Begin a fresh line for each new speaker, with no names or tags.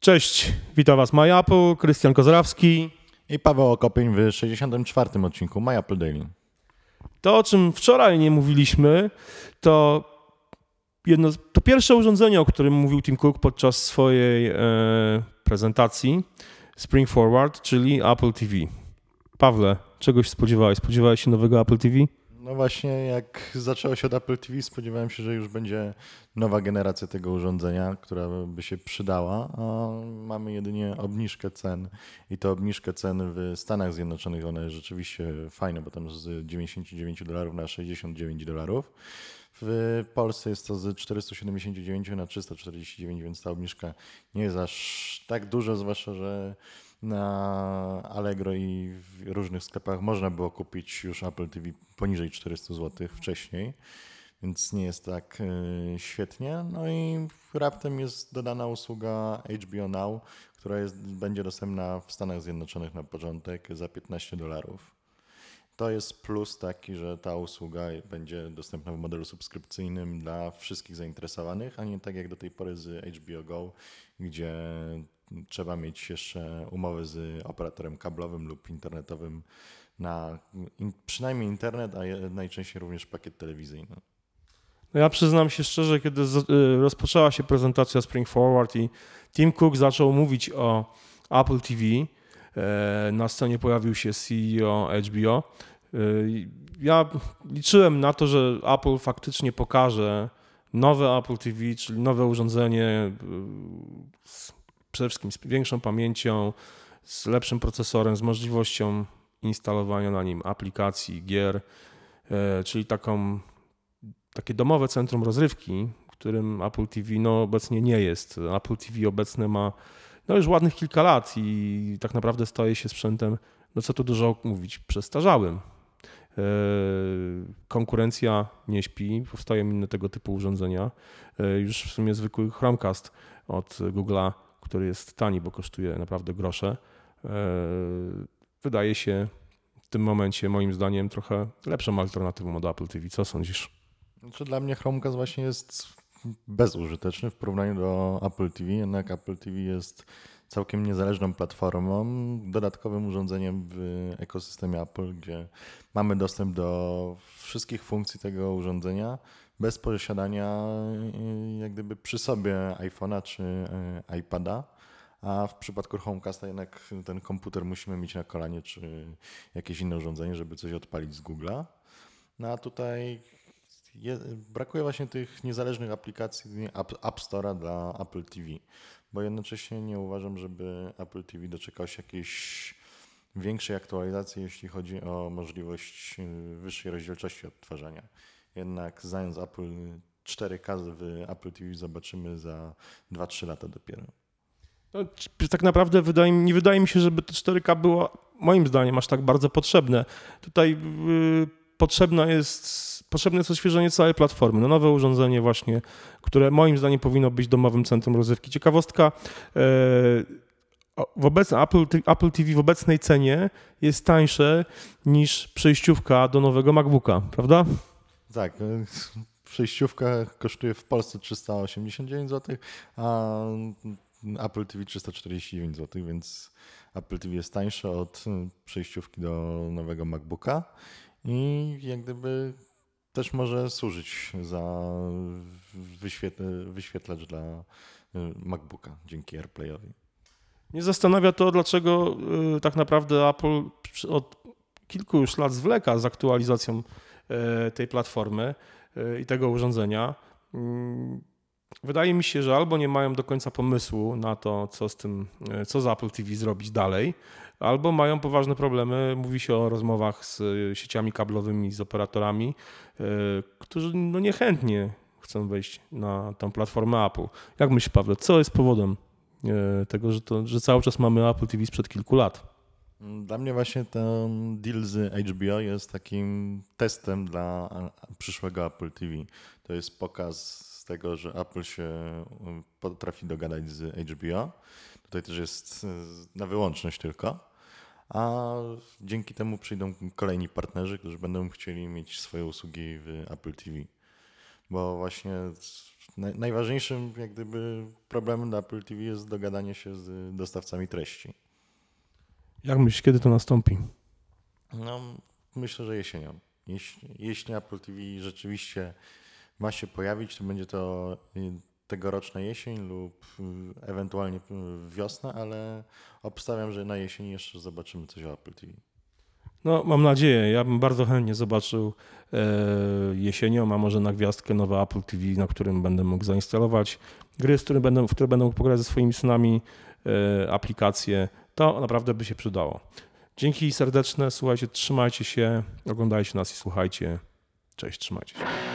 Cześć, witam Was MyApple, Krystian Kozrawski.
I Paweł Okopień w 64. odcinku My Apple Daily.
To, o czym wczoraj nie mówiliśmy, to jedno, to pierwsze urządzenie, o którym mówił Tim Cook podczas swojej e, prezentacji Spring Forward, czyli Apple TV. Pawle, czegoś spodziewałeś? Spodziewałeś się nowego Apple TV?
No właśnie, jak zaczęło się od Apple TV, spodziewałem się, że już będzie nowa generacja tego urządzenia, która by się przydała, a mamy jedynie obniżkę cen i to obniżkę cen w Stanach Zjednoczonych, one jest rzeczywiście fajne, bo tam z 99 dolarów na 69 dolarów. W Polsce jest to z 479 na 349, więc ta obniżka nie jest aż tak duża, zwłaszcza, że na Allegro i w różnych sklepach można było kupić już Apple TV poniżej 400 zł wcześniej, więc nie jest tak y, świetnie. No i raptem jest dodana usługa HBO Now, która jest, będzie dostępna w Stanach Zjednoczonych na początek za 15 dolarów. To jest plus taki, że ta usługa będzie dostępna w modelu subskrypcyjnym dla wszystkich zainteresowanych, a nie tak jak do tej pory z HBO Go, gdzie trzeba mieć jeszcze umowę z operatorem kablowym lub internetowym na przynajmniej internet, a najczęściej również pakiet telewizyjny.
No ja przyznam się szczerze, kiedy y, rozpoczęła się prezentacja Spring Forward i Tim Cook zaczął mówić o Apple TV, e, na scenie pojawił się CEO HBO. E, ja liczyłem na to, że Apple faktycznie pokaże nowe Apple TV, czyli nowe urządzenie z przede wszystkim z większą pamięcią, z lepszym procesorem, z możliwością instalowania na nim aplikacji, gier, e, czyli taką, takie domowe centrum rozrywki, którym Apple TV no, obecnie nie jest. Apple TV obecne ma no, już ładnych kilka lat i tak naprawdę staje się sprzętem, no co tu dużo mówić, przestarzałym. E, konkurencja nie śpi, powstają inne tego typu urządzenia. E, już w sumie zwykły Chromecast od Google'a który jest tani, bo kosztuje naprawdę grosze, e, wydaje się w tym momencie moim zdaniem trochę lepszą alternatywą od Apple TV. Co sądzisz?
Znaczy dla mnie Chromecast właśnie jest bezużyteczny w porównaniu do Apple TV, jednak Apple TV jest całkiem niezależną platformą, dodatkowym urządzeniem w ekosystemie Apple, gdzie mamy dostęp do wszystkich funkcji tego urządzenia bez posiadania y, jak gdyby przy sobie iPhone'a czy y, iPada. A w przypadku Chromecasta jednak ten komputer musimy mieć na kolanie, czy jakieś inne urządzenie, żeby coś odpalić z Google'a. No a tutaj je, brakuje właśnie tych niezależnych aplikacji App, App Store'a dla Apple TV, bo jednocześnie nie uważam, żeby Apple TV doczekał się jakiejś większej aktualizacji, jeśli chodzi o możliwość y, wyższej rozdzielczości odtwarzania. Jednak znając Apple 4K w Apple TV zobaczymy za 2-3 lata dopiero.
No, tak naprawdę wydaje, nie wydaje mi się, żeby to 4K było moim zdaniem aż tak bardzo potrzebne. Tutaj yy, potrzebna jest, potrzebne jest odświeżenie całej platformy. No, nowe urządzenie właśnie, które moim zdaniem powinno być domowym centrum rozrywki. Ciekawostka, yy, w Apple, Apple TV w obecnej cenie jest tańsze niż przejściówka do nowego MacBooka, prawda?
Tak, e, przejściówka kosztuje w Polsce 389 zł, a Apple TV 349 zł, więc Apple TV jest tańsze od e, przejściówki do nowego MacBooka i jak gdyby też może służyć za wyświetlacz dla e, MacBooka dzięki AirPlayowi.
Mnie zastanawia to, dlaczego tak naprawdę Apple od kilku już lat zwleka z aktualizacją E, tej platformy i tego urządzenia. Wydaje mi się, że albo nie mają do końca pomysłu na to, co z tym, e, co z Apple TV zrobić dalej, albo mają poważne problemy. Mówi się o rozmowach z sieciami kablowymi, z operatorami, którzy no niechętnie chcą wejść na tę platformę Apple. Jak myślisz, Paweł, co jest powodem tego, że, to, że cały czas mamy Apple TV sprzed kilku lat?
Dla mnie właśnie ten deal z HBO jest takim testem dla przyszłego Apple TV. To jest pokaz tego, że Apple się um, potrafi dogadać z HBO. Tutaj też jest na wyłączność tylko. A dzięki temu przyjdą kolejni partnerzy, którzy będą chcieli mieć swoje usługi w Apple TV. bo właśnie najważniejszym jak gdyby problemem dla Apple TV jest dogadanie się z dostawcami treści.
Jak myślisz, kiedy to nastąpi?
No, myślę, że jesienią. Jeśli, jeśli Apple TV rzeczywiście ma się pojawić, to będzie to y, tegoroczna jesień lub y, ewentualnie y, wiosna, ale obstawiam, że na jesieni jeszcze zobaczymy coś o Apple TV.
No, mam nadzieję. Ja bym bardzo chętnie zobaczył e, jesienią, a może na gwiazdkę nowe Apple TV, na którym będę mógł zainstalować gry, z będę, w które będę mógł pograć ze swoimi synami, e, aplikacje. To naprawdę by się przydało. Dzięki serdeczne. Słuchajcie, trzymajcie się, oglądajcie nas i słuchajcie. Cześć, trzymajcie się.